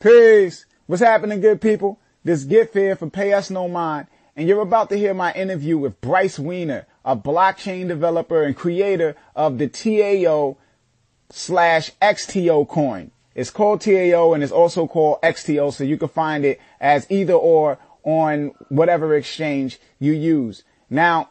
Peace. What's happening, good people? This Gift here for Pay Us No Mind, and you're about to hear my interview with Bryce Weiner, a blockchain developer and creator of the TAO slash XTO coin. It's called TAO and it's also called XTO, so you can find it as either or on whatever exchange you use. Now,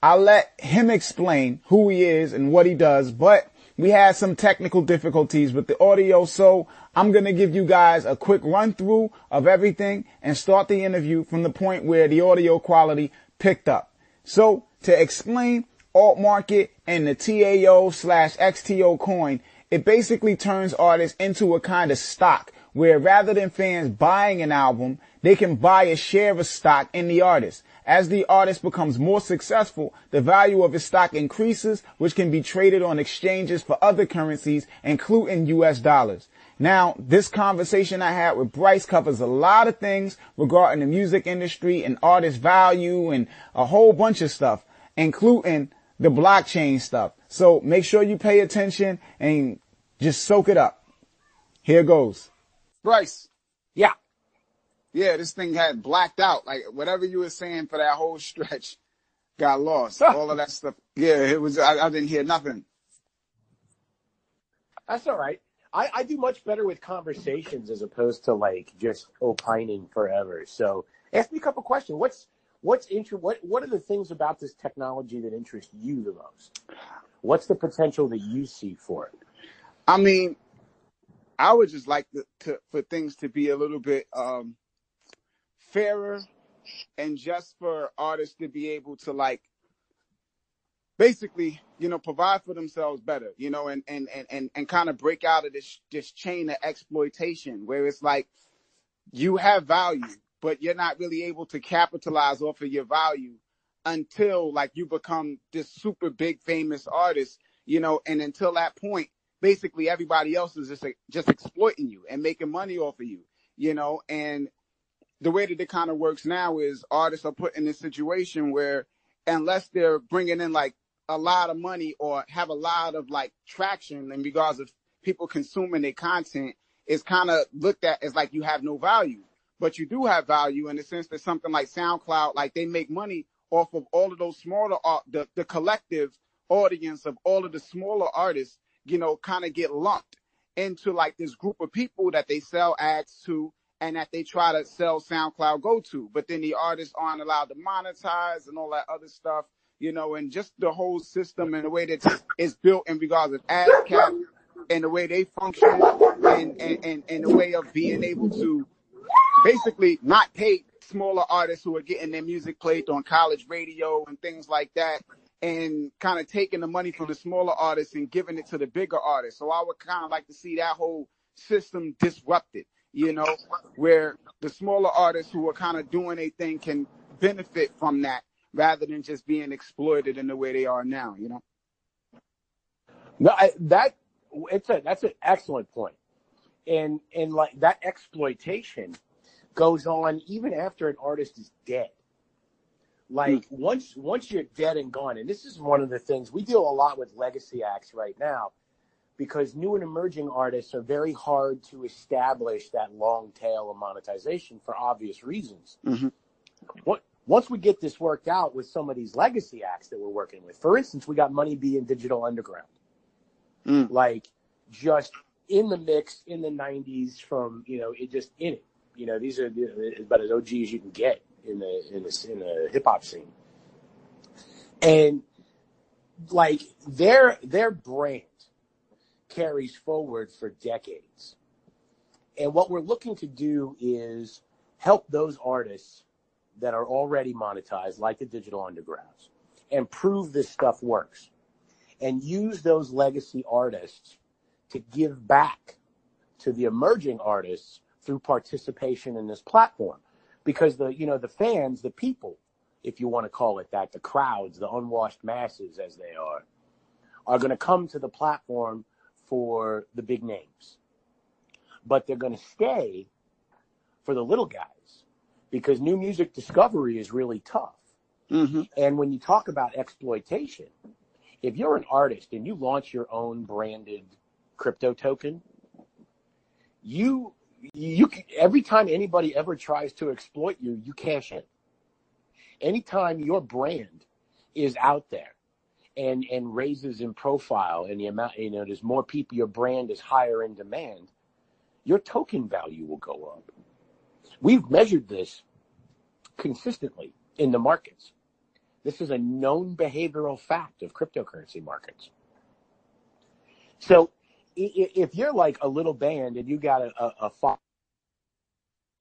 I'll let him explain who he is and what he does, but we had some technical difficulties with the audio, so I'm going to give you guys a quick run through of everything and start the interview from the point where the audio quality picked up. So to explain alt market and the TAO slash XTO coin, it basically turns artists into a kind of stock where rather than fans buying an album, they can buy a share of a stock in the artist. As the artist becomes more successful, the value of his stock increases, which can be traded on exchanges for other currencies, including US dollars. Now, this conversation I had with Bryce covers a lot of things regarding the music industry and artist value and a whole bunch of stuff, including the blockchain stuff. So make sure you pay attention and just soak it up. Here goes. Bryce. Yeah yeah, this thing had blacked out. Like whatever you were saying for that whole stretch got lost. all of that stuff. Yeah, it was, I, I, didn't hear nothing. That's all right. I, I do much better with conversations as opposed to like just opining forever. So ask me a couple questions. What's, what's inter- what, what are the things about this technology that interest you the most? What's the potential that you see for it? I mean, I would just like to, to for things to be a little bit, um, fairer and just for artists to be able to like basically, you know, provide for themselves better, you know, and and and and, and kind of break out of this this chain of exploitation where it's like you have value, but you're not really able to capitalize off of your value until like you become this super big famous artist, you know, and until that point, basically everybody else is just just exploiting you and making money off of you, you know, and the way that it kind of works now is artists are put in this situation where unless they're bringing in like a lot of money or have a lot of like traction in regards of people consuming their content, it's kind of looked at as like you have no value. But you do have value in the sense that something like SoundCloud, like they make money off of all of those smaller art, the, the collective audience of all of the smaller artists, you know, kind of get lumped into like this group of people that they sell ads to and that they try to sell SoundCloud go to, but then the artists aren't allowed to monetize and all that other stuff, you know, and just the whole system and the way that it's built in regards of ASCAP and the way they function and, and, and, and the way of being able to basically not pay smaller artists who are getting their music played on college radio and things like that and kind of taking the money from the smaller artists and giving it to the bigger artists. So I would kind of like to see that whole system disrupted you know, where the smaller artists who are kind of doing a thing can benefit from that rather than just being exploited in the way they are now, you know? No, I, that it's a that's an excellent point, and and like that exploitation goes on even after an artist is dead. Like mm. once once you're dead and gone, and this is one of the things we deal a lot with legacy acts right now because new and emerging artists are very hard to establish that long tail of monetization for obvious reasons. Mm-hmm. What, once we get this worked out with some of these legacy acts that we're working with, for instance, we got Money B and Digital Underground, mm. like just in the mix in the '90s from you know it just in it. You know these are about as OG as you can get in the in the in the hip hop scene, and like their their brand carries forward for decades. And what we're looking to do is help those artists that are already monetized, like the digital undergrounds, and prove this stuff works. And use those legacy artists to give back to the emerging artists through participation in this platform. Because the, you know, the fans, the people, if you want to call it that, the crowds, the unwashed masses as they are, are going to come to the platform for the big names, but they're going to stay for the little guys because new music discovery is really tough. Mm-hmm. And when you talk about exploitation, if you're an artist and you launch your own branded crypto token, you you every time anybody ever tries to exploit you, you cash in. Anytime your brand is out there and and raises in profile and the amount you know there's more people your brand is higher in demand, your token value will go up. We've measured this consistently in the markets. This is a known behavioral fact of cryptocurrency markets. So if you're like a little band and you got a, a, a five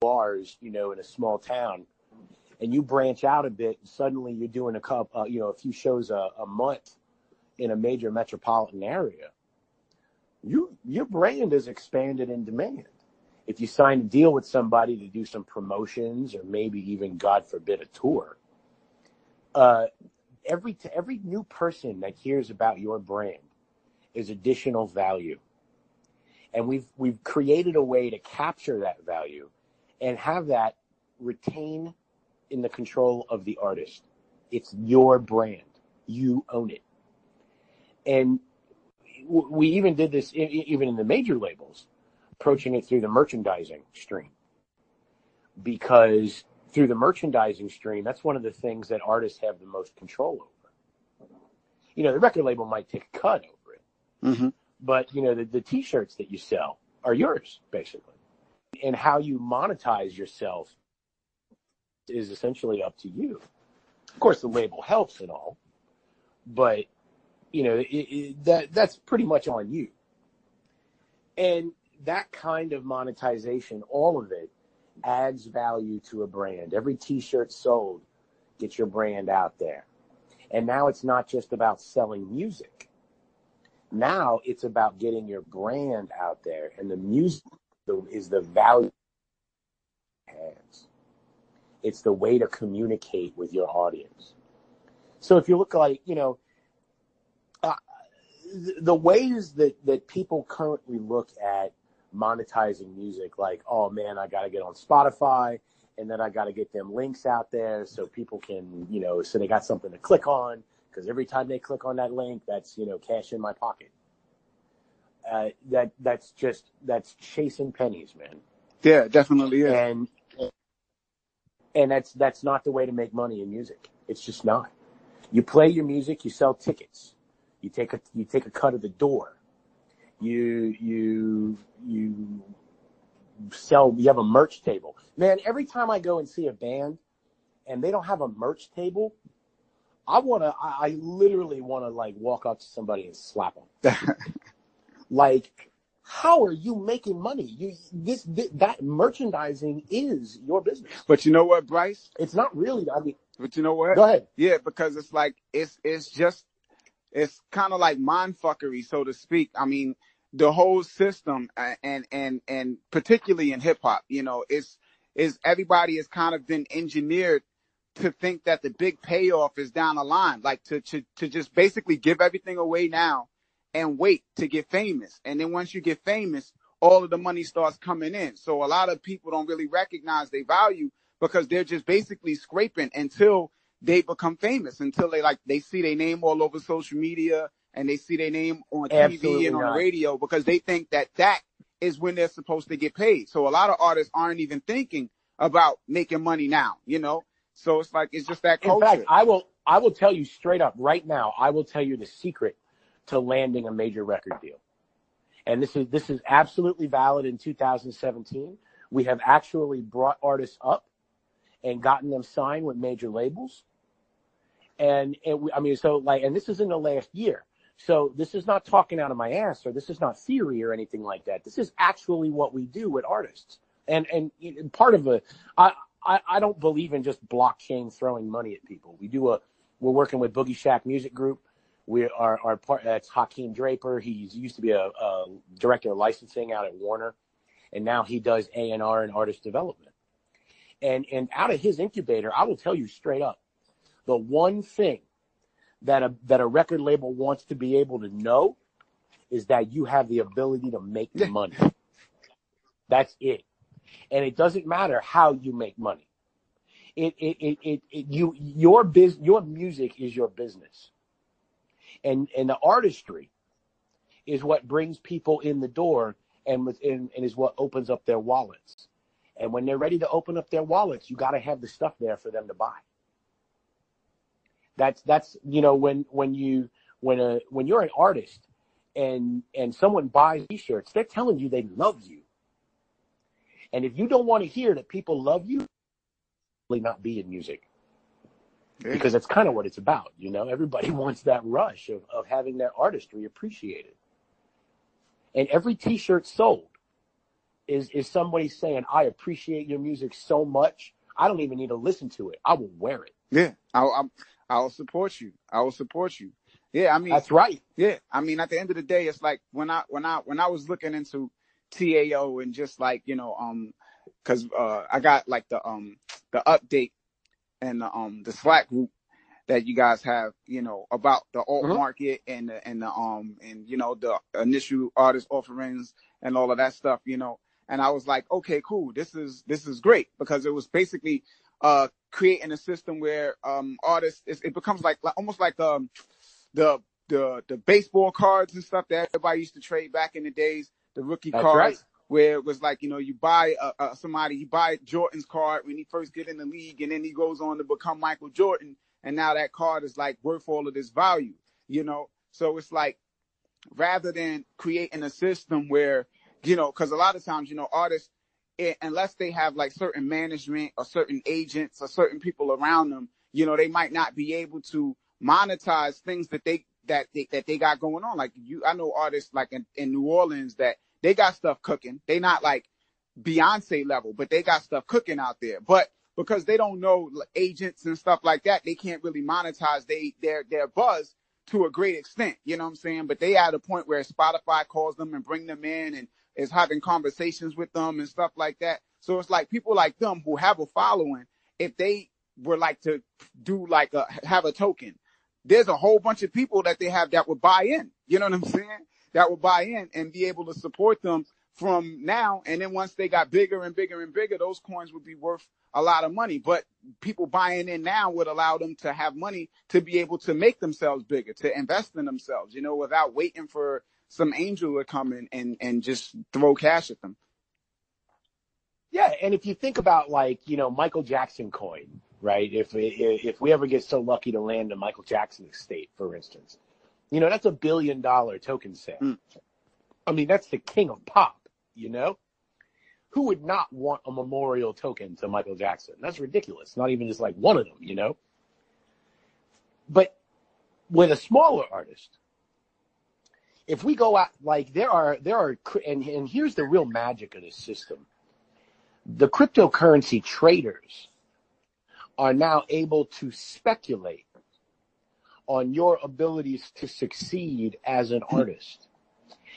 bars, you know, in a small town, and you branch out a bit, and suddenly you're doing a couple, uh, you know, a few shows a, a month in a major metropolitan area. You your brand is expanded in demand. If you sign a deal with somebody to do some promotions or maybe even, God forbid, a tour, uh, every every new person that hears about your brand is additional value. And we've we've created a way to capture that value and have that retain in the control of the artist. It's your brand. You own it. And we even did this even in the major labels approaching it through the merchandising stream. Because through the merchandising stream that's one of the things that artists have the most control over. You know the record label might take a cut over it Mm-hmm. but you know the, the t-shirts that you sell are yours basically. And how you monetize yourself is essentially up to you. Of course the label helps and all but you know it, it, that that's pretty much on you. And that kind of monetization all of it adds value to a brand every t-shirt sold gets your brand out there and now it's not just about selling music now it's about getting your brand out there, and the music is the value has. It's the way to communicate with your audience. So if you look like, you know, uh, the ways that, that people currently look at monetizing music, like, oh man, I got to get on Spotify and then I got to get them links out there so people can, you know, so they got something to click on because every time they click on that link, that's you know cash in my pocket. Uh, that that's just that's chasing pennies, man. Yeah, definitely. Yeah. And and that's that's not the way to make money in music. It's just not. You play your music, you sell tickets, you take a you take a cut of the door, you you you sell. You have a merch table, man. Every time I go and see a band, and they don't have a merch table, I want to, I, I literally want to like walk up to somebody and slap them. like, how are you making money? You, this, this, that merchandising is your business. But you know what, Bryce? It's not really, I mean, But you know what? go ahead. Yeah, because it's like it's it's just it's kind of like mind fuckery, so to speak. I mean, the whole system and and and particularly in hip hop, you know, it's is everybody has kind of been engineered to think that the big payoff is down the line, like to to to just basically give everything away now and wait to get famous. And then once you get famous, all of the money starts coming in. So a lot of people don't really recognize their value because they're just basically scraping until they become famous, until they like they see their name all over social media and they see their name on TV and on the radio because they think that that is when they're supposed to get paid. So a lot of artists aren't even thinking about making money now, you know? So it's like, it's just that In culture. fact, I will, I will tell you straight up right now, I will tell you the secret to landing a major record deal. And this is, this is absolutely valid in 2017. We have actually brought artists up and gotten them signed with major labels. And it, I mean, so like, and this is in the last year. So this is not talking out of my ass or this is not theory or anything like that. This is actually what we do with artists. And, and part of a, I, I, don't believe in just blockchain throwing money at people. We do a, we're working with Boogie Shack Music Group. We are, our part, that's Hakeem Draper. He's used to be a, a director of licensing out at Warner. And now he does A&R and artist development. And, and out of his incubator, I will tell you straight up, the one thing that a, that a record label wants to be able to know is that you have the ability to make money. That's it. And it doesn't matter how you make money. It, it, it, it, it you, your biz, your music is your business. And, and the artistry is what brings people in the door and within and is what opens up their wallets. And when they're ready to open up their wallets, you got to have the stuff there for them to buy. That's that's you know when when you when a when you're an artist and and someone buys t-shirts, they're telling you they love you. And if you don't want to hear that people love you, really not be in music. Because that's kind of what it's about, you know. Everybody wants that rush of, of having their artistry appreciated. And every t-shirt sold is is somebody saying, I appreciate your music so much. I don't even need to listen to it. I will wear it. Yeah, I'll, I'll I'll support you. I will support you. Yeah, I mean, That's right. yeah, I mean, at the end of the day, it's like when I when I when I was looking into TAO and just like you know, um, because uh, I got like the um the update and the um the Slack group that you guys have, you know, about the alt Mhm. market and the and the um and you know the initial artist offerings and all of that stuff, you know. And I was like, okay, cool. This is this is great because it was basically uh creating a system where um artists it, it becomes like, like almost like um the the the baseball cards and stuff that everybody used to trade back in the days, the rookie That's cards right. where it was like, you know, you buy a, a, somebody, you buy Jordan's card when he first get in the league and then he goes on to become Michael Jordan. And now that card is like worth all of this value, you know? So it's like, rather than creating a system where, you know, cause a lot of times, you know, artists, it, unless they have like certain management or certain agents or certain people around them, you know, they might not be able to monetize things that they, that they, that they got going on. Like you, I know artists like in, in New Orleans that they got stuff cooking. They not like Beyonce level, but they got stuff cooking out there. But because they don't know agents and stuff like that, they can't really monetize they their their buzz to a great extent. You know what I'm saying? But they at a point where Spotify calls them and bring them in and is having conversations with them and stuff like that. So it's like people like them who have a following, if they were like to do like a have a token, there's a whole bunch of people that they have that would buy in. You know what I'm saying? That would buy in and be able to support them from now. And then once they got bigger and bigger and bigger, those coins would be worth a lot of money. But people buying in now would allow them to have money to be able to make themselves bigger, to invest in themselves, you know, without waiting for some angel would come in and, and just throw cash at them. Yeah, and if you think about like you know Michael Jackson coin, right? If if we ever get so lucky to land a Michael Jackson estate, for instance, you know that's a billion dollar token sale. Mm. I mean that's the king of pop. You know, who would not want a memorial token to Michael Jackson? That's ridiculous. Not even just like one of them. You know, but with a smaller artist, if we go out like there are there are and and here's the real magic of this system the cryptocurrency traders are now able to speculate on your abilities to succeed as an artist.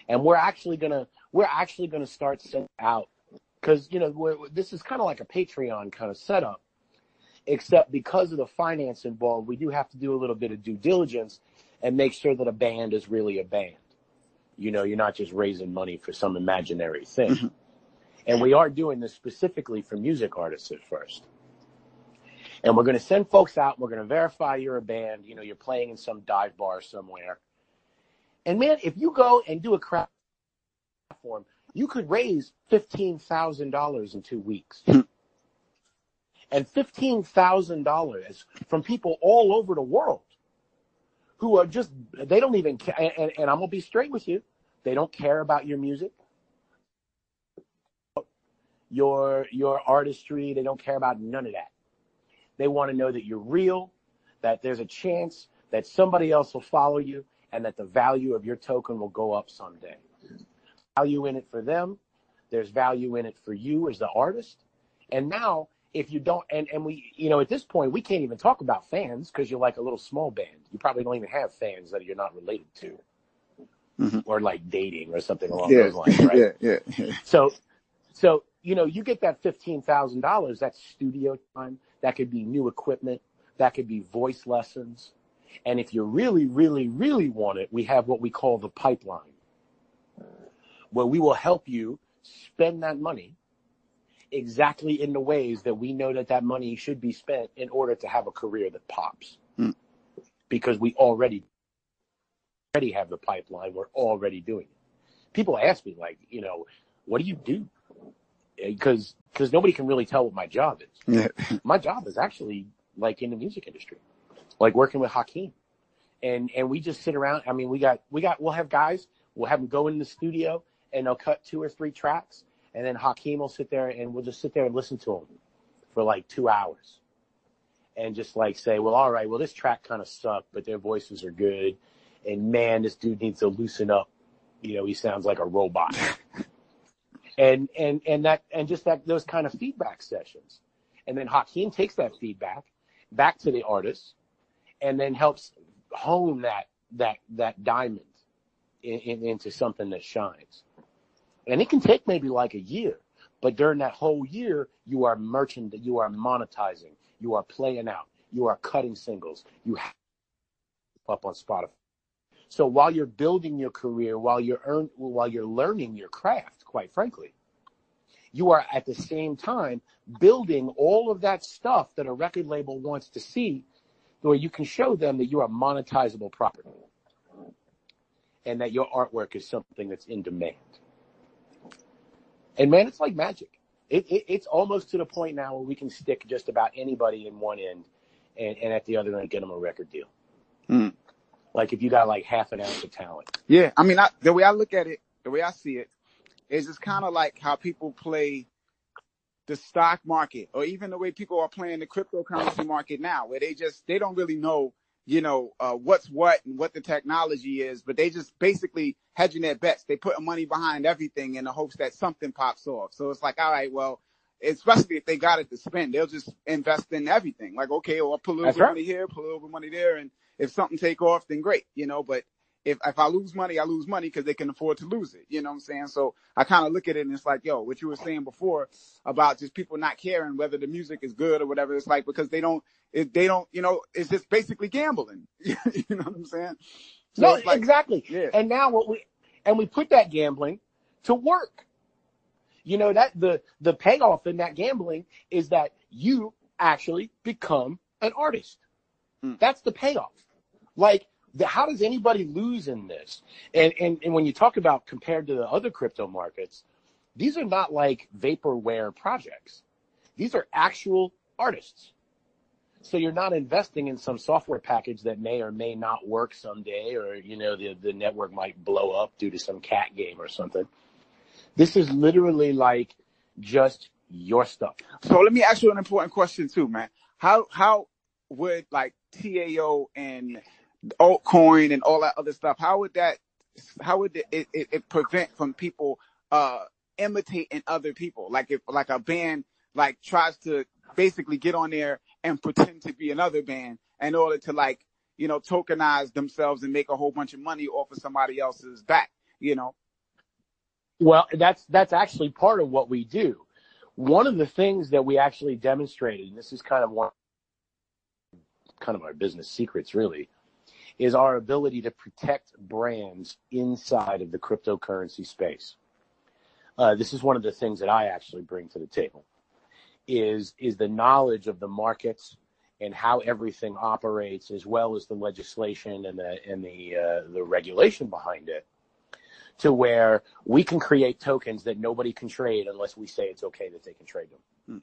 And we're actually gonna we're actually gonna start sending out because you know this is kind of like a Patreon kind of setup, except because of the finance involved, we do have to do a little bit of due diligence and make sure that a band is really a band. You know, you're not just raising money for some imaginary thing. Mhm. And we are doing this specifically for music artists at first. And we're going to send folks out. We're going to verify you're a band. You know, you're playing in some dive bar somewhere. And man, if you go and do a crowd platform, you could raise $15,000 in two weeks. Hmm. and $15,000 from people all over the world who are just, they don't even care. And, and, I'm to be straight with you. They don't care about your music your your artistry. They don't care about none of that. They want to know that you're real, that there's a chance that somebody else will follow you, and that the value of your token will go up someday. Value in it for them. There's value in it for you as the artist. And now, if you don't, and, and we, you know, at this point, we can't even talk about fans because you're like a little small band. You probably don't even have fans that you're not related to, Mhm. or like dating or something along Yeah, those lines, right? yeah, yeah, yeah. So, so you know, you get that fifteen thousand dollars. That's studio time. That could be new equipment. That could be voice lessons. And if you really, really, really want it, we have what we call the pipeline, where we will help you spend that money exactly in the ways that we know that that money should be spent in order to have a career that pops. Hmm. Because we already already have the pipeline. We're already doing it. people ask me like, you know, what do you do? Because because nobody can really tell what my job is. Yeah. My job is actually like in the music industry, like working with Hakeem, and and we just sit around. I mean, we got we got we'll have guys. We'll have them go in the studio and they'll cut two or three tracks, and then Hakeem will sit there and we'll just sit there and listen to him for like two hours, and just like say, well, all right, well this track kind of sucked, but their voices are good, and man, this dude needs to loosen up. You know, he sounds like a robot. and and and that and just that those kind of feedback sessions, and then Hakeem takes that feedback back to the artist, and then helps hone that that that diamond in, in, into something that shines. And it can take maybe like a year, but during that whole year, you are merchant, you are monetizing, you are playing out, you are cutting singles, you have up on Spotify. So while you're building your career, while you're earn, while you're learning your craft, quite frankly, you are at the same time building all of that stuff that a record label wants to see, where you can show them that you are monetizable property and that your artwork is something that's in demand. And man, it's like magic. It, it, it's almost to the point now where we can stick just about anybody in one end and, and at the other end get them a record deal. Mm. Like if you got like half an ounce of talent. Yeah, I mean, I, the way I look at it, the way I see it, is it's kind of like how people play the stock market, or even the way people are playing the cryptocurrency market now, where they just they don't really know, you know, uh, what's what and what the technology is, but they just basically hedging their bets. They put money behind everything in the hopes that something pops off. So it's like, all right, well, especially if they got it to spend, they'll just invest in everything. Like, okay, well, I'll put a little That's bit right. money here, put a little bit money there, and if something take off, then great, you know. But if if I lose money, I lose money because they can afford to lose it. You know what I'm saying? So I kind of look at it and it's like, yo, what you were saying before about just people not caring whether the music is good or whatever. It's like because they don't, it, they don't, you know, it's just basically gambling. you know what I'm saying? So no, like, exactly. yeah. And now what we and we put that gambling to work. You know that the the payoff in that gambling is that you actually become an artist. Mm. That's the payoff. Like how does anybody lose in this? And, and and when you talk about compared to the other crypto markets, these are not like vaporware projects. These are actual artists. So you're not investing in some software package that may or may not work someday, or you know the the network might blow up due to some cat game or something. This is literally like just your stuff. So let me ask you an important question too, man. How how would like TAO and altcoin and all that other stuff? How would that? How would it it, it prevent from people uh imitating other people? Like if like a band like tries to basically get on there and pretend to be another band in order to like you know tokenize themselves and make a whole bunch of money off of somebody else's back. You know. Well, that's that's actually part of what we do. One of the things that we actually demonstrated, and this is kind of one kind of our business secrets really, is our ability to protect brands inside of the cryptocurrency space. Uh, this is one of the things that I actually bring to the table is is the knowledge of the markets and how everything operates, as well as the legislation and the and the uh, the regulation behind it, to where we can create tokens that nobody can trade unless we say it's okay that they can trade them.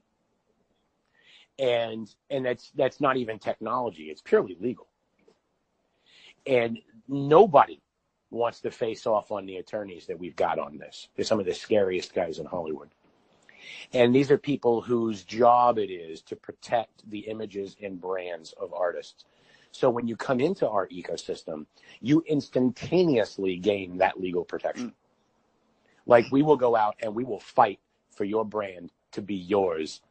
And and that's that's not even technology; it's purely legal. And nobody wants to face off on the attorneys that we've got on this. They're some of the scariest guys in Hollywood. And these are people whose job it is to protect the images and brands of artists. So when you come into our ecosystem, you instantaneously gain that legal protection. Mm. Like we will go out and we will fight for your brand to be yours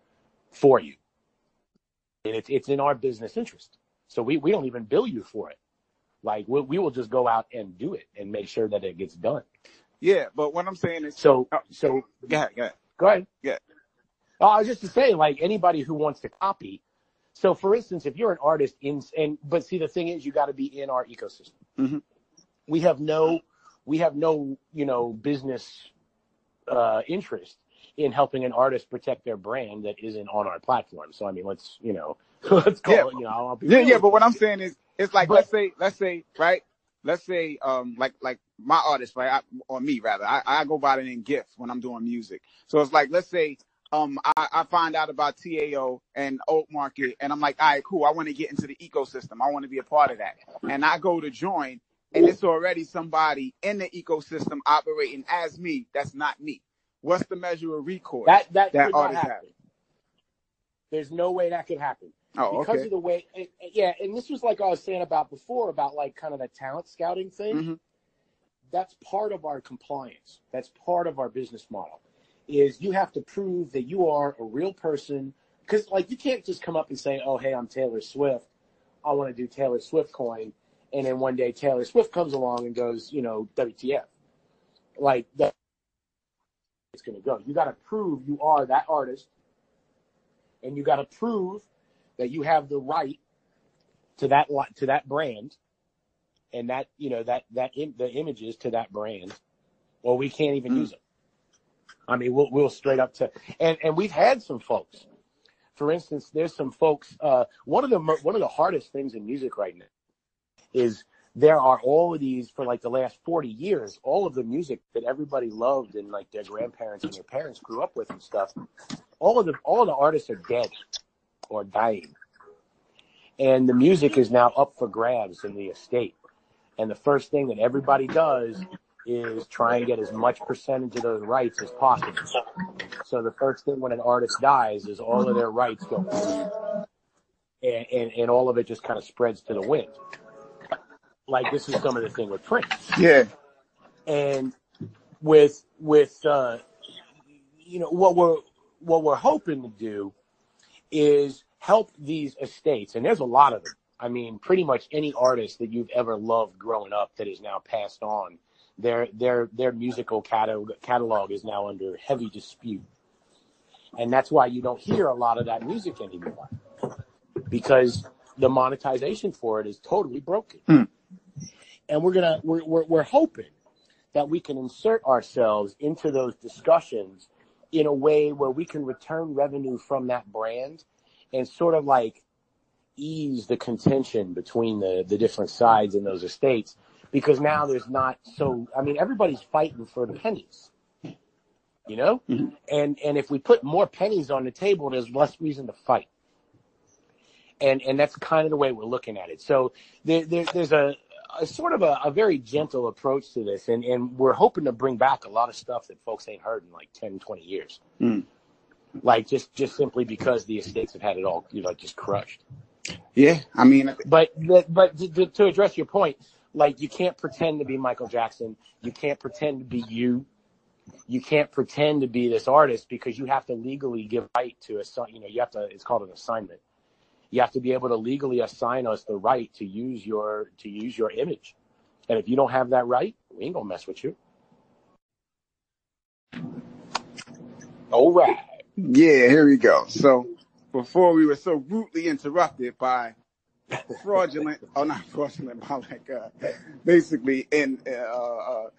for you. And it's, it's in our business interest. So we, we don't even bill you for it. Like we, we will just go out and do it and make sure that it gets done. Yeah, but what I'm saying is, So, Oh. so go ahead, go ahead. Go ahead. Yeah. Oh, I was just to say, like anybody who wants to copy. So, for instance, if you're an artist in, and but see, the thing is, you got to be in our ecosystem. Mhm. We have no, we have no, you know, business uh, interest in helping an artist protect their brand that isn't on our platform. So, I mean, let's, you know, let's call Yeah. it, you know, Yeah, yeah, but what I'm saying is, it's like But- let's say, let's say, right? let's say, um, like, like my artist, right? I, or me rather, I, I go by the name Gift when I'm doing music. So it's like, let's say, um, I, I find out about TAO and alt market and I'm like, all right, cool. I want to get into the ecosystem. I want to be a part of that. And I go to join and it's already somebody in the ecosystem operating as me. That's not me. What's the measure of recourse That that, that could not happen. There's no way that could happen. Oh, because okay. of the way and- yeah and this was like i was saying about before about like kind of the talent scouting thing. Mhm. that's part of our compliance. That's part of our business model is you have to prove that you are a real person. Because like you can't just come up and say oh hey i'm taylor swift. I want to do taylor swift coin. And then one day taylor swift comes along and goes you know wtf like that it's going to go. You got to prove you are that artist and you got to prove that you have the right to that to that brand. And that you know that that Im- the images to that brand. Or we can't even Mm. use them i mean we'll, we'll straight up to and and we've had some folks. For instance there's some folks uh one of the one of the hardest things in music right now is there are all of these for like the last 40 years all of the music that everybody loved and like their grandparents and their parents grew up with and stuff all of the all of the artists are dead or dying. And the music is now up for grabs in the estate. And the first thing that everybody does is try and get as much percentage of those rights as possible. So the first thing when an artist dies is all of their rights go and, and, and all of it just kind of spreads to the wind. Like this is some of the thing with Prince Yeah. and with with uh, you know what we're what we're hoping to do is help these estates, and there's a lot of them. I mean, pretty much any artist that you've ever loved growing up that is now passed on, their their their musical catalog catalog is now under heavy dispute, and that's why you don't hear a lot of that music anymore because the monetization for it is totally broken. Hmm. And we're gonna we're, we're we're hoping that we can insert ourselves into those discussions in a way where we can return revenue from that brand and sort of like ease the contention between the, the different sides in those estates because now there's not so I mean everybody's fighting for the pennies. You know? Mhm. And and if we put more pennies on the table there's less reason to fight. And and that's kind of the way we're looking at it. So there, there there's a, a sort of a, a very gentle approach to this and, and we're hoping to bring back a lot of stuff that folks ain't heard in like 10, 20 years. Mm. Like just just simply because the estates have had it all you know just crushed. Yeah. I mean, But but, to, to address your point, like you can't pretend to be Michael Jackson. You can't pretend to be you. You can't pretend to be this artist because you have to legally give right to a son, you know you have to it's called an assignment. You have to be able to legally assign us the right to use your to use your image. And if you don't have that right, we ain't gonna mess with you. All right. yeah, here we go. So before we were so rudely interrupted by fraudulent, oh, not fraudulent, but like, uh, basically in, uh, uh,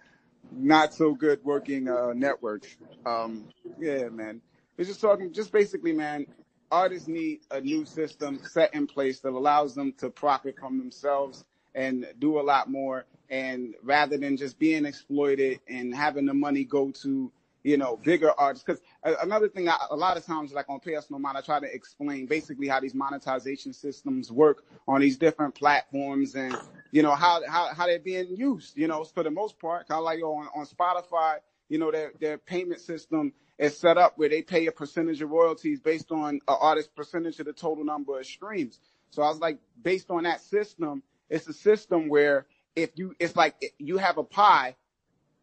not so good working, uh, networks. Um, yeah, man. We're just talking, just basically, man, artists need a new system set in place that allows them to profit from themselves and do a lot more. And rather than just being exploited and having the money go to, you know, bigger artists. Because another thing, I, a lot of times, like on Us No Mind, I try to explain basically how these monetization systems work on these different platforms and, you know, how, how, how they're being used, you know, for the most part. Kind of like on, on Spotify, you know, their, their payment system is set up where they pay a percentage of royalties based on an artist's percentage of the total number of streams. So I was like, based on that system, it's a system where if you, it's like you have a pie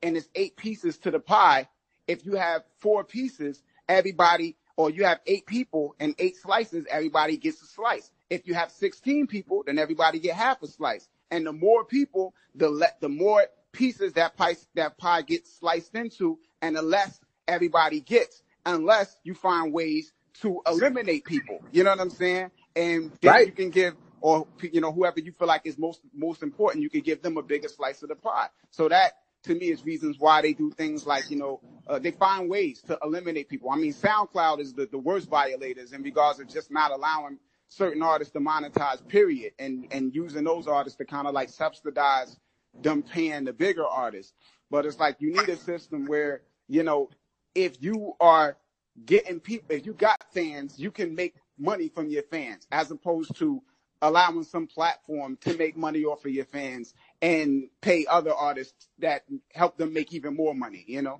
and it's eight pieces to the pie. If you have four pieces, everybody, or you have eight people and eight slices, everybody gets a slice. If you have 16 people, then everybody get half a slice. And the more people, the le- the more pieces that pie, that pie gets sliced into and the less everybody gets, unless you find ways to eliminate people. You know what I'm saying? And then Right. you can give, or you know, whoever you feel like is most most important, you can give them a bigger slice of the pie. So that to me is reasons why they do things like you know uh, they find ways to eliminate people. I mean, SoundCloud is the, the worst violators in regards of just not allowing certain artists to monetize. Period, and and using those artists to kind of like subsidize them paying the bigger artists. But it's like you need a system where, you know, if you are getting people, if you got fans, you can make money from your fans as opposed to allowing some platform to make money off of your fans and pay other artists that help them make even more money, you know?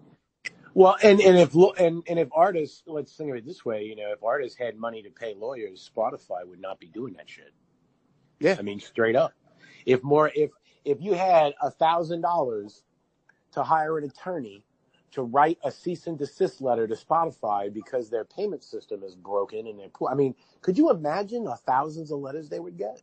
Well, and, and if and, and if artists, let's think of it this way, you know, if artists had money to pay lawyers, Spotify would not be doing that shit. Yeah. I mean, straight up. If more, if if you had a thousand dollars to hire an attorney to write a cease and desist letter to Spotify because their payment system is broken and they're poor. I mean, could you imagine the thousands of letters they would get?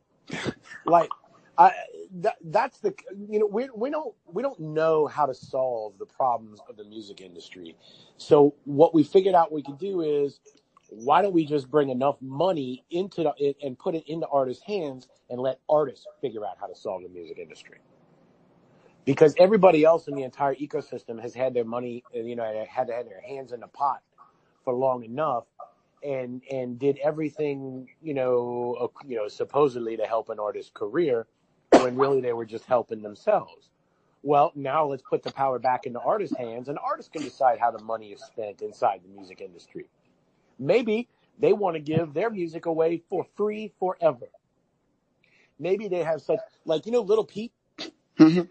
like, I, that, that's the you know we we don't we don't know how to solve the problems of the music industry. So what we figured out we could do is why don't we just bring enough money into the, and put it into artists' hands and let artists figure out how to solve the music industry? Because everybody else in the entire ecosystem has had their money, you know, had had their hands in the pot for long enough, and and did everything, you know, you know, supposedly to help an artist's career when really they were just helping themselves. Well, now let's put the power back into artists' hands, and artists can decide how the money is spent inside the music industry. Maybe they want to give their music away for free forever. Maybe they have such, like, you know, Lil Peep, Mm-hmm.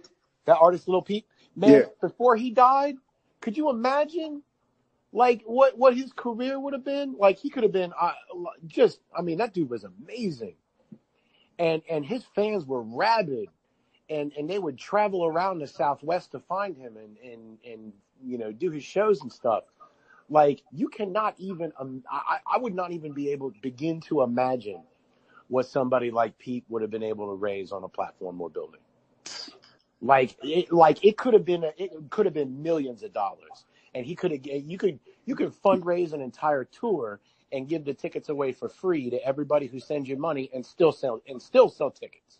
That artist Lil Peep. Man, Yeah. before he died, could you imagine, like, what, what his career would have been? Like, he could have been, uh, just, I mean, that dude was amazing and and his fans were rabid and and they would travel around the southwest to find him and and and you know do his shows and stuff like you cannot even um, I, I would not even be able to begin to imagine what somebody like Pete would have been able to raise on a platform we're building like it, like it could have been a, it could have been millions of dollars and he could have you could you could fundraise an entire tour and give the tickets away for free to everybody who sends you money and still sell and still sell tickets.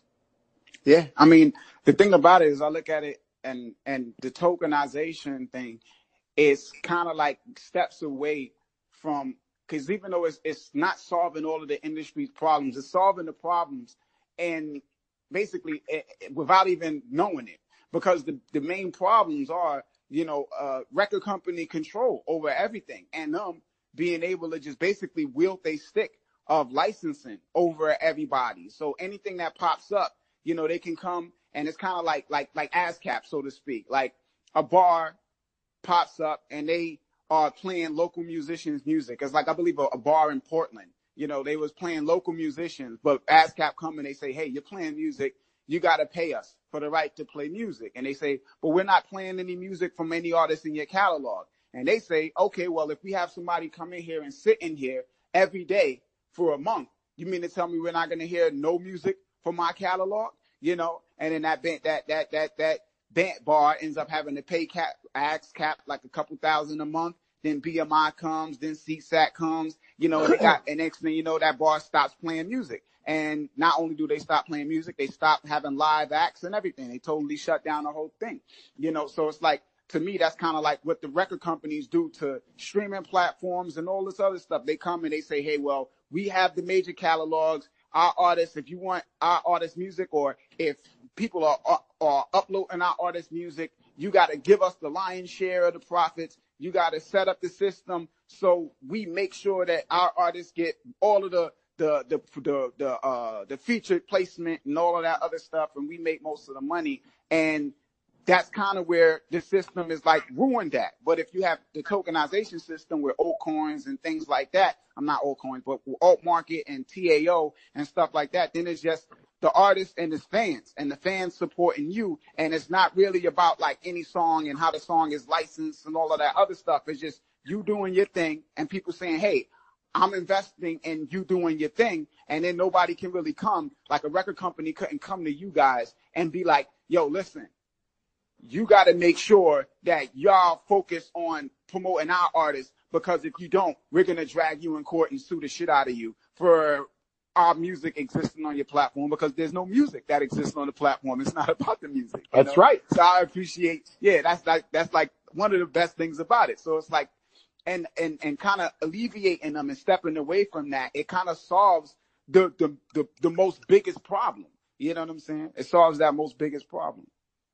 Yeah, I mean, the thing about it is, I look at it and and the tokenization thing is kind of like steps away from because even though it's it's not solving all of the industry's problems, it's solving the problems and basically eh, eh, without even knowing it because the the main problems are you know uh, record company control over everything and them being able to just basically wield a stick of licensing over everybody. So anything that pops up, you know, they can come and it's kind of like like like ASCAP, so to speak. Like a bar pops up and they are playing local musicians' music. It's like I believe a, a bar in Portland. You know, they was playing local musicians, but ASCAP come and they say, "Hey, you're playing music. You got to pay us for the right to play music." And they say, "But we're not playing any music from any artist in your catalog." And they say, okay, well, if we have somebody come in here and sit in here every day for a month, you mean to tell me we're not going to hear no music from my catalog? You know, and then that band, that, that, that, that band bar ends up having to pay cap, ASCAP like a couple thousand a month. Then BMI comes, then SESAC comes, you know, and they got, and next thing you know, that bar stops playing music. And not only do they stop playing music, they stop having live acts and everything. They totally shut down the whole thing, you know, so it's like, to me, that's kind of like what the record companies do to streaming platforms and all this other stuff. They come and they say, Hey, well, we have the major catalogs. Our artists, if you want our artist music or if people are, are, are uploading our artist music, you got to give us the lion's share of the profits. You got to set up the system so we make sure that our artists get all of the the the the the uh the featured placement and all of that other stuff, and we make most of the money. And that's kind of where the system is like ruined that. But if you have the tokenization system with altcoins and things like that, I'm not altcoins, but alt market and TAO and stuff like that, then it's just the artist and his fans and the fans supporting you. And it's not really about like any song and how the song is licensed and all of that other stuff. It's just you doing your thing and people saying, Hey, I'm investing in you doing your thing. And then nobody can really come like a record company couldn't come to you guys and be like, yo, listen, you got to make sure that y'all focus on promoting our artists because if you don't, we're going to drag you in court and sue the shit out of you for our music existing on your platform because there's no music that exists on the platform. It's not about the music. That's know? right. So I appreciate, yeah, that's like, that's like one of the best things about it. So it's like, and, and, and kind of alleviating them um, and stepping away from that, it kind of solves the, the, the, the most biggest problem. You know what I'm saying? It solves that most biggest problem.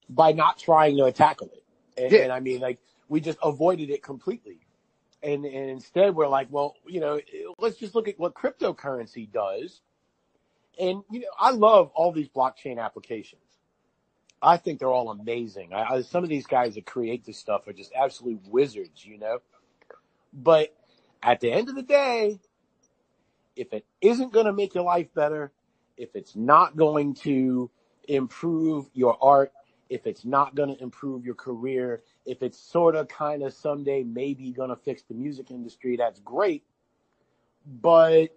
by not trying to tackle it. And, Yeah. and I mean, like, we just avoided it completely. And, and instead we're like, well, you know, let's just look at what cryptocurrency does. And, you know, I love all these blockchain applications. I think they're all amazing. I, I, some of these guys that create this stuff are just absolute wizards, you know? But at the end of the day, if it isn't going to make your life better, if it's not going to improve your art, if it's not going to improve your career, if it's sort of kind of someday maybe going to fix the music industry, that's great. But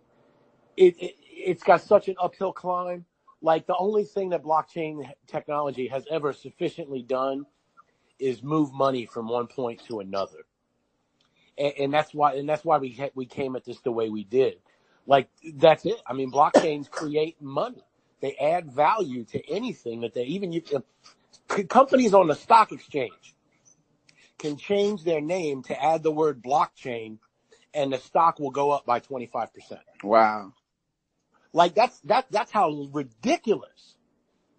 it, it it's got such an uphill climb. Like the only thing that blockchain technology has ever sufficiently done is move money from one point to another. And, and that's why, and that's why we ha- we came at this the way we did. Like that's it. I mean, blockchains create money. They add value to anything that they even you, companies on the stock exchange can change their name to add the word blockchain and the stock will go up by 25%. Wow. Like that's, that, that's how ridiculous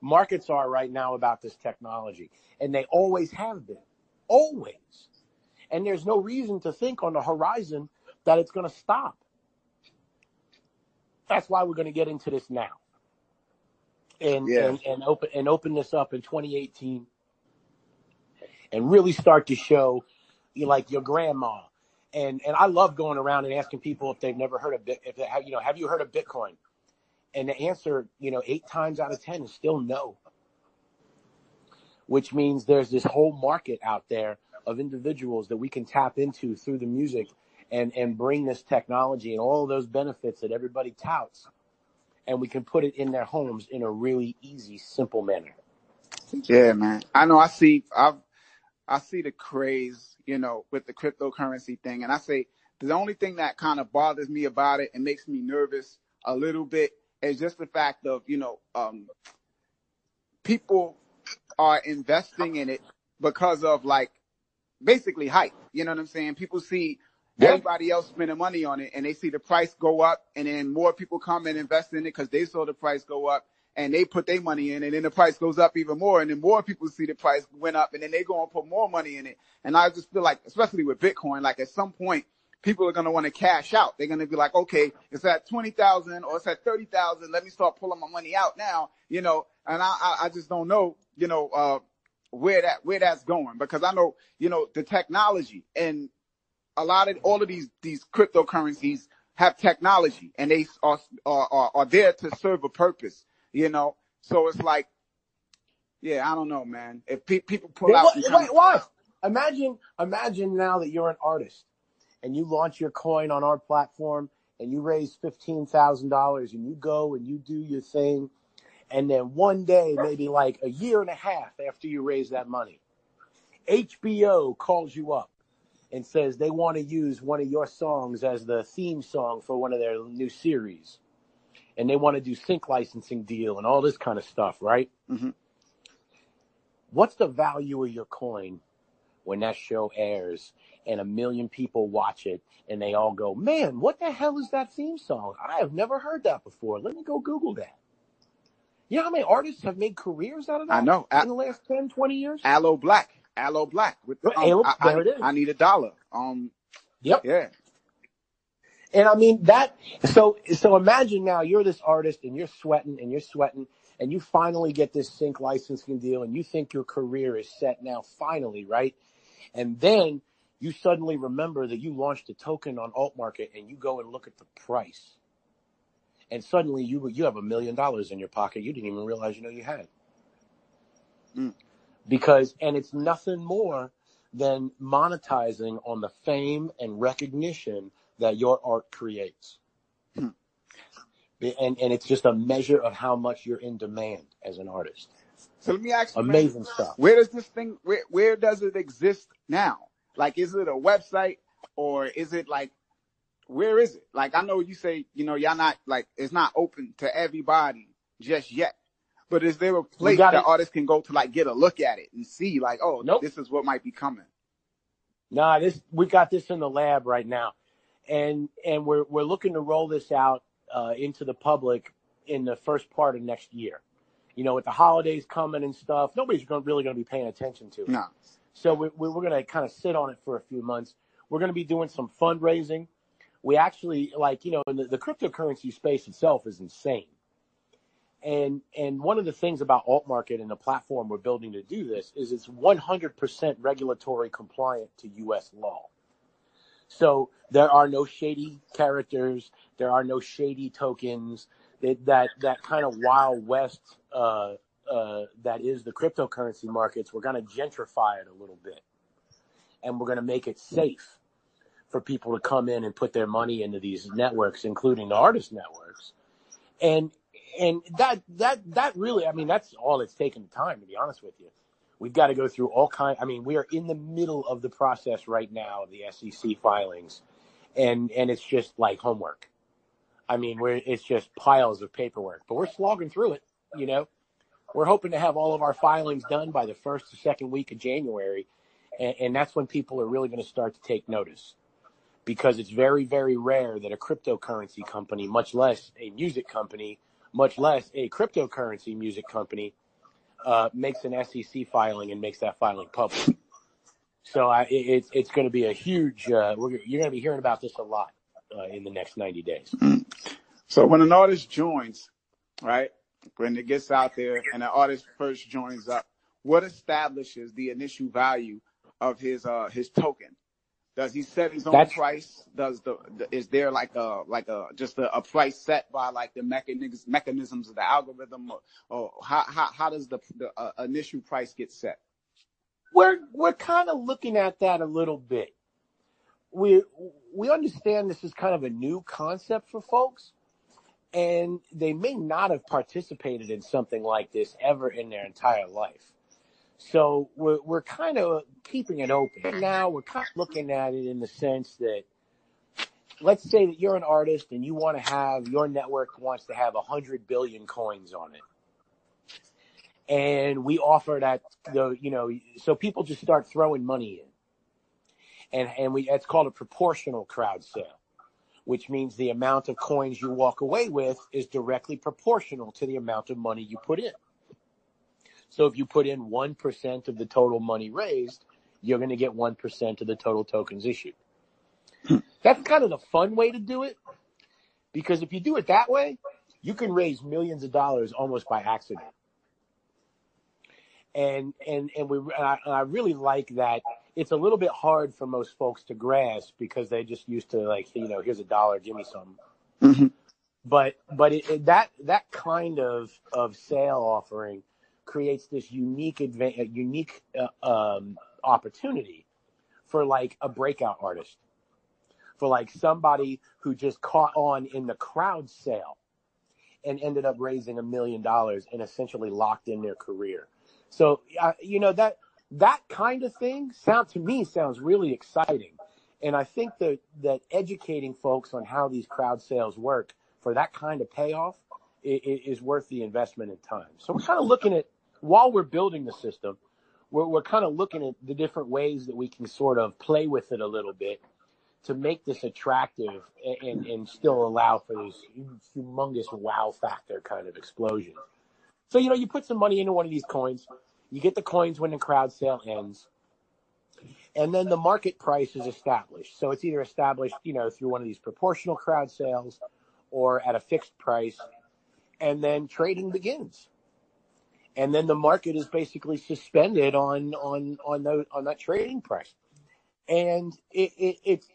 markets are right now about this technology. And they always have been. Always. And there's no reason to think on the horizon that it's going to stop. That's why we're going to get into this now. And, Yeah. and, and open, and open this up in 2018 and really start to show you like your grandma. And, and I love going around and asking people if they've never heard of, Bit- if they have, you know, have you heard of Bitcoin? And the answer, you know, eight times out of 10 is still no. Which means there's this whole market out there of individuals that we can tap into through the music and, and bring this technology and all those benefits that everybody touts. And we can put it in their homes in a really easy, simple manner. Yeah, man. I know I see I've I see the craze, you know, with the cryptocurrency thing. And I say the only thing that kind of bothers me about it and makes me nervous a little bit is just the fact of, you know, um people are investing in it because of like basically hype. You know what I'm saying? People see Yeah. everybody else spending money on it and they see the price go up and then more people come and invest in it because they saw the price go up and they put their money in and then the price goes up even more and then more people see the price went up and then they go and put more money in it. And I just feel like, especially with Bitcoin, like at some point people are going to want to cash out. They're going to be like, okay, it's at 20,000 or it's at 30,000. Let me start pulling my money out now, you know, and I, I, I just don't know, you know, uh, where that, where that's going because I know, you know, the technology and a lot of all of these these cryptocurrencies have technology and they are are are, are there to serve a purpose, you know. So it's like, yeah, I don't know, man. If pe- people pull out, wait, wait, what? Imagine, imagine now that you're an artist and you launch your coin on our platform and you raise fifteen thousand dollars and you go and you do your thing, and then one day, maybe like a year and a half after you raise that money, HBO calls you up and says they want to use one of your songs as the theme song for one of their new series, and they want to do sync licensing deal and all this kind of stuff, right? Mhm. What's the value of your coin when that show airs and a million people watch it and they all go, man, what the hell is that theme song? I have never heard that before. Let me go Google that. You know how many artists have made careers out of that I know. in the last 10, 20 years? Aloe Blacc, Aloe Blacc. With um, Aloe- I, I, there it is. I need a dollar. Um, Yep. yeah, And I mean that. So so imagine now you're this artist and you're sweating and you're sweating and you finally get this sync licensing deal and you think your career is set now finally, right? And then you suddenly remember that you launched a token on alt market and you go and look at the price. And suddenly you you have a million dollars in your pocket you didn't even realize you know you had. Mm. Because and it's nothing more than monetizing on the fame and recognition that your art creates. Hmm. And and it's just a measure of how much you're in demand as an artist. So let me ask you, man, Amazing stuff. where does this thing? Where where does it exist now? Like, is it a website or is it like? Where is it? Like, I know you say, you know, y'all not like it's not open to everybody just yet. But is there a place that it. artists can go to like get a look at it and see like, oh, Nope. this is what might be coming? Nah, this we got this in the lab right now, and and we're we're looking to roll this out uh, into the public in the first part of next year. you know, with the holidays coming and stuff, nobody's gonna, really going to be paying attention to it. No. So we, we, we're going to kind of sit on it for a few months. We're going to be doing some fundraising. We actually like, you know, the, the cryptocurrency space itself is insane. And and one of the things about alt market and the platform we're building to do this is it's 100% regulatory compliant to U.S. law. So there are no shady characters, there are no shady tokens. That that, that kind of wild west uh, uh, that is the cryptocurrency markets. We're going to gentrify it a little bit, and we're going to make it safe for people to come in and put their money into these networks, including the artist networks. And and that that that really, I mean, that's all it's taken time to be honest with you. We've got to go through all kind. I mean, we are in the middle of the process right now of the SEC filings, and and it's just like homework. I mean, we're it's just piles of paperwork, but we're slogging through it. You know, we're hoping to have all of our filings done by the first or second week of January, and, and that's when people are really going to start to take notice because it's very, very rare that a cryptocurrency company, much less a music company, much less a cryptocurrency music company, uh, makes an SEC filing and makes that filing public. So I, it, it's going to be a huge. Uh, you're going to be hearing about this a lot uh, in the next 90 days. So when an artist joins, right, when it gets out there and an artist first joins up, what establishes the initial value of his uh his token? Does he set his own That's, price? Does the, the, is there like a like a just a, a, price set by like the mechanisms mechanisms of the algorithm, or, or how, how how does the the uh, initial price get set? We're we're kind of looking at that a little bit. We we understand this is kind of a new concept for folks, and they may not have participated in something like this ever in their entire life. So we're, we're kind of keeping it open. Hmm. Now we're kind of looking at it in the sense that let's say that you're an artist and you want to have your network wants to have a hundred billion coins on it. And we offer that the you know so people just start throwing money in. And and we it's called a proportional crowd sale, which means the amount of coins you walk away with is directly proportional to the amount of money you put in. So if you put in 1% of the total money raised, you're going to get 1% of the total tokens issued. That's kind of the fun way to do it because if you do it that way, you can raise millions of dollars almost by accident. And, and, and we, and I, and I really like that. It's a little bit hard for most folks to grasp because they just used to like, you know, here's a dollar, give me some. Mm-hmm. But, but it, it, that, that kind of, of sale offering creates this unique adva- unique uh, um, opportunity for like a breakout artist, for like somebody who just caught on in the crowd sale and ended up raising a million dollars and essentially locked in their career. So uh, you know that that kind of thing sound to me sounds really exciting. And I think that that educating folks on how these crowd sales work for that kind of payoff is, is worth the investment in time. So we're kind of looking at while we're building the system, we're, we're kind of looking at the different ways that we can sort of play with it a little bit to make this attractive and, and still allow for this humongous wow factor kind of explosion. So, you know, you put some money into one of these coins, you get the coins when the crowd sale ends, and then the market price is established. So it's either established, you know, through one of these proportional crowd sales or at a fixed price, and then trading begins and then the market is basically suspended on on on the, on that trading price. And it, it, it's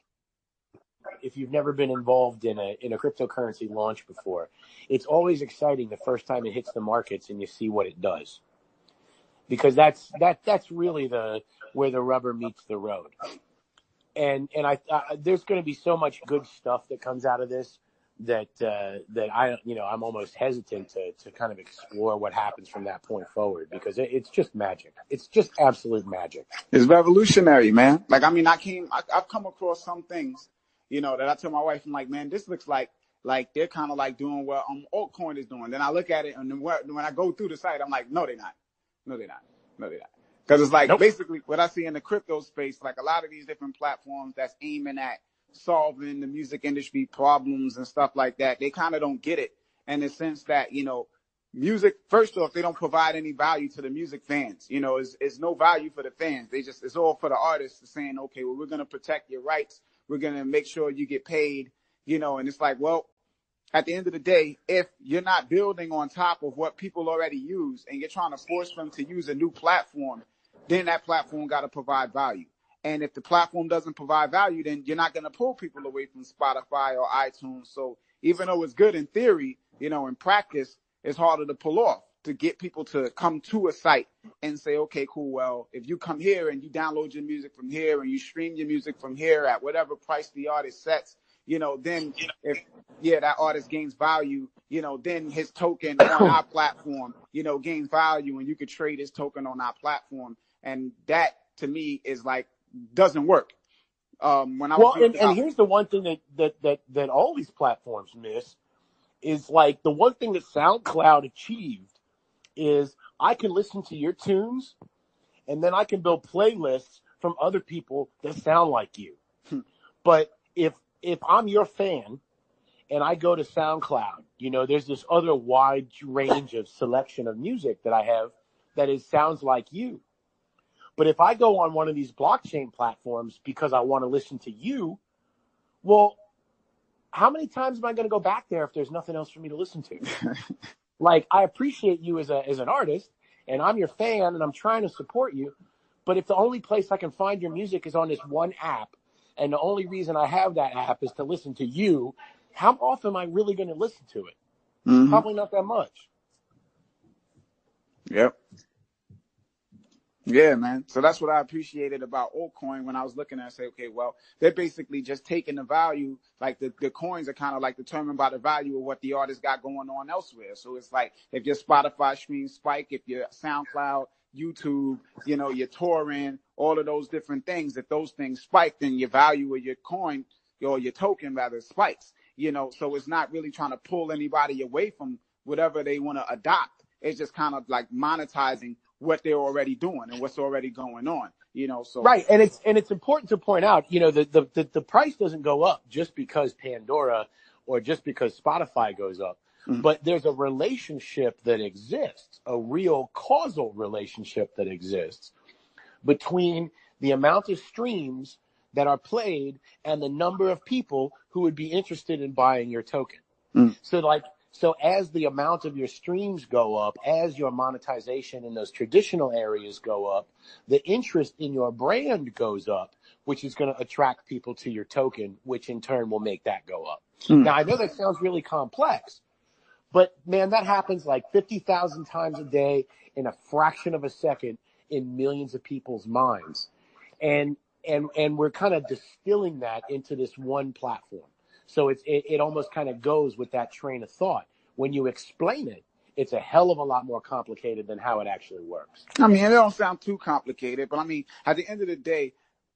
if you've never been involved in a in a cryptocurrency launch before, it's always exciting the first time it hits the markets and you see what it does. Because that's that that's really the where the rubber meets the road. And and I, I there's going to be so much good stuff that comes out of this that uh, that I you know I'm almost hesitant to to kind of explore what happens from that point forward because it, it's just magic. It's just absolute magic. It's revolutionary, man. Like I mean, I came I, I've come across some things, you know, that I tell my wife, I'm like, man, this looks like like they're kind of like doing what um altcoin is doing. Then I look at it and then when I go through the site, I'm like, no, they're not. No, they're not. No, they're not. Because it's like nope. basically what I see in the crypto space, like a lot of these different platforms that's aiming at solving the music industry problems and stuff like that. They kind of don't get it in the sense that, you know, music, first off, they don't provide any value to the music fans. You know, it's, it's no value for the fans. They just, it's all for the artists saying, okay, well, we're going to protect your rights. We're going to make sure you get paid, you know, and it's like, well, at the end of the day, if you're not building on top of what people already use and you're trying to force them to use a new platform, then that platform got to provide value. And if the platform doesn't provide value, then you're not going to pull people away from Spotify or iTunes. So even though it's good in theory, you know, in practice, it's harder to pull off to get people to come to a site and say, okay, cool. Well, if you come here and you download your music from here and you stream your music from here at whatever price the artist sets, you know, then if, yeah, that artist gains value, you know, then his token on our platform, you know, gains value and you could trade his token on our platform. And that to me is like doesn't work. Um, when I well, and, and here's the one thing that, that, that, that all these platforms miss is like the one thing that SoundCloud achieved is I can listen to your tunes and then I can build playlists from other people that sound like you. Hmm. but if, if I'm your fan and I go to SoundCloud, you know, there's this other wide range of selection of music that I have that is sounds like you. But if I go on one of these blockchain platforms because I want to listen to you, well, how many times am I going to go back there if there's nothing else for me to listen to? like, I appreciate you as a, as an artist and I'm your fan and I'm trying to support you. But if the only place I can find your music is on this one app and the only reason I have that app is to listen to you, how often am I really going to listen to it? Mm-hmm. Probably not that much. Yep. Yeah, man. So that's what I appreciated about altcoin when I was looking at it, say, okay, well, they're basically just taking the value, like the, the coins are kind of like determined by the value of what the artist got going on elsewhere. So it's like if your Spotify stream spike, if your SoundCloud, YouTube, you know, your touring, all of those different things, if those things spike, then your value of your coin or your token rather spikes, you know, so it's not really trying to pull anybody away from whatever they want to adopt. It's just kind of like monetizing what they're already doing and what's already going on. You know, so right, and it's and it's important to point out, you know, the the the, the price doesn't go up just because Pandora or just because Spotify goes up. Mm-hmm. But there's a relationship that exists, a real causal relationship that exists between the amount of streams that are played and the number of people who would be interested in buying your token. Mm. So like so as the amount of your streams go up, as your monetization in those traditional areas go up, the interest in your brand goes up, which is going to attract people to your token, which in turn will make that go up. Mm. Now I know that sounds really complex, but man, that happens like 50,000 times a day in a fraction of a second in millions of people's minds. And, and, and we're kind of distilling that into this one platform. So it's, it, it almost kind of goes with that train of thought. When you explain it, it's a hell of a lot more complicated than how it actually works. I mean, it don't sound too complicated, but I mean, at the end of the day,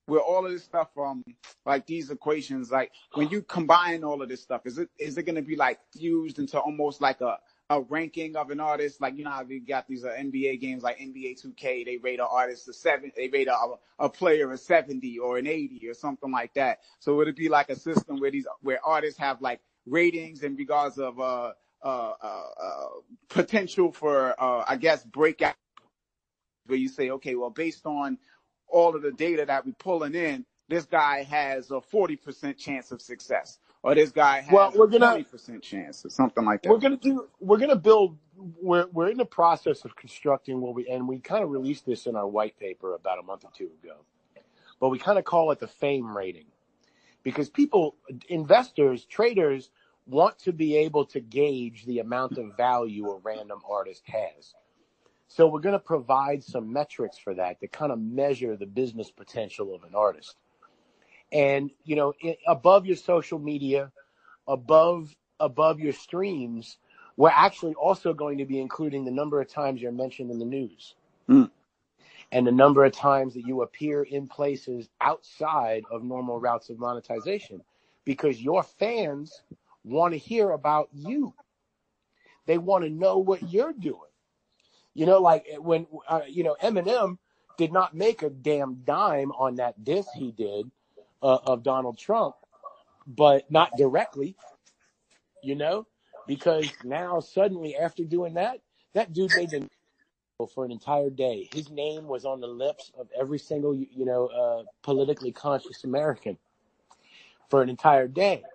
with all of this stuff, um, like these equations, like when you combine all of this stuff, is it is it going to be like fused into almost like a a ranking of an artist. Like, you know how got these uh, NBA games like NBA 2K, they rate an artist a seven, they rate a, a player a 70 or an 80 or something like that. So would it be like a system where these, where artists have like ratings in regards of, uh, uh, uh, uh potential for, uh, I guess breakout where you say, okay, well, based on all of the data that we're pulling in, this guy has a 40% chance of success or this guy has well, we're gonna, a 20% chance or something like that. We're going to do, we're going to build, we're, we're in the process of constructing what we, and we kind of released this in our white paper about a month or two ago, but we kind of call it the fame rating because people, investors, traders want to be able to gauge the amount of value a random artist has. So we're going to provide some metrics for that to kind of measure the business potential of an artist and you know above your social media above above your streams we're actually also going to be including the number of times you're mentioned in the news. Mm. and the number of times that you appear in places outside of normal routes of monetization because your fans want to hear about you. They want to know what you're doing. You know like when uh, you know eminem did not make a damn dime on that disc he did uh, of Donald Trump, but not directly, you know, because now suddenly after doing that, that dude made the for an entire day. His name was on the lips of every single, you know, uh, politically conscious American for an entire day.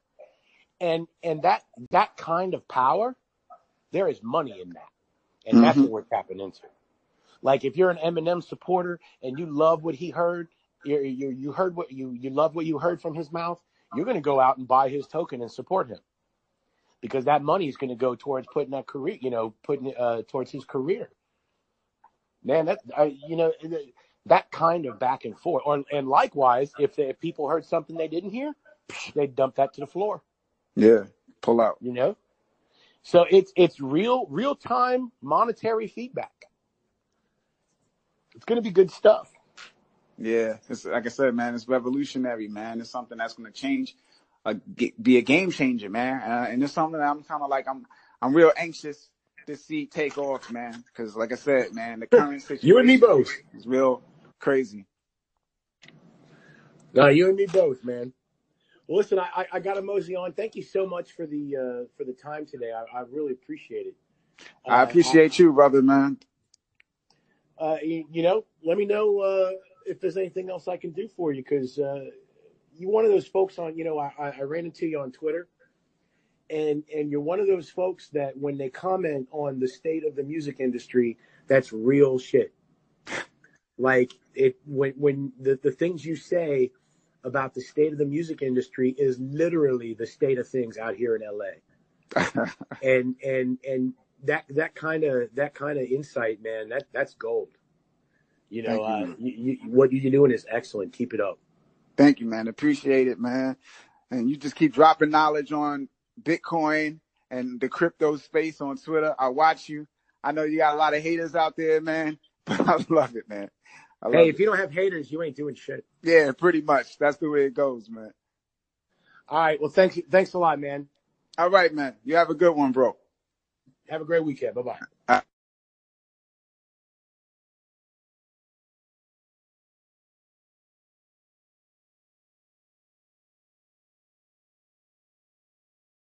And, and that, that kind of power, there is money in that. And that's Mhm. what we're tapping into. Like if you're an Eminem supporter and you love what he heard, you, you, you heard what you, you love what you heard from his mouth, you're going to go out and buy his token and support him because that money is going to go towards putting that career, you know, putting uh, towards his career. Man, that uh, you know that kind of back and forth, or and likewise, if they, if people heard something they didn't hear, they dump that to the floor. Yeah. Pull out. You know, so it's it's real real time monetary feedback. It's going to be good stuff. Yeah. It's like I said, man, it's revolutionary, man. It's something that's going to change, uh, be a game changer, man. Uh, and it's something that I'm kind of like, I'm, I'm real anxious to see take off, man. Cause like I said, man, the current situation You and me both. is real crazy. No, you and me both, man. Well, listen, I, I, I got to mosey on. Thank you so much for the uh, for the time today. I, I really appreciate it. I Uh, appreciate you, brother, man. uh, you, you know, let me know uh, if there's anything else I can do for you because uh, you're one of those folks on. You know, I, I I ran into you on Twitter, and and you're one of those folks that when they comment on the state of the music industry, that's real shit. Like it when when the the things you say about the state of the music industry is literally the state of things out here in LA and and and that that kind of that kind of insight, man, that that's gold. You know, Thank uh, you, you, what you're doing is excellent. Keep it up. Thank you, man. Appreciate it, man. And you just keep dropping knowledge on Bitcoin and the crypto space on Twitter. I watch you. I know you got a lot of haters out there, man, but I love it, man. I love Hey, it. if you don't have haters, you ain't doing shit. Yeah, pretty much. That's the way it goes, man. All right. Well, thanks. Thanks a lot, man. All right, man. You have a good one, bro. Have a great weekend. Bye bye.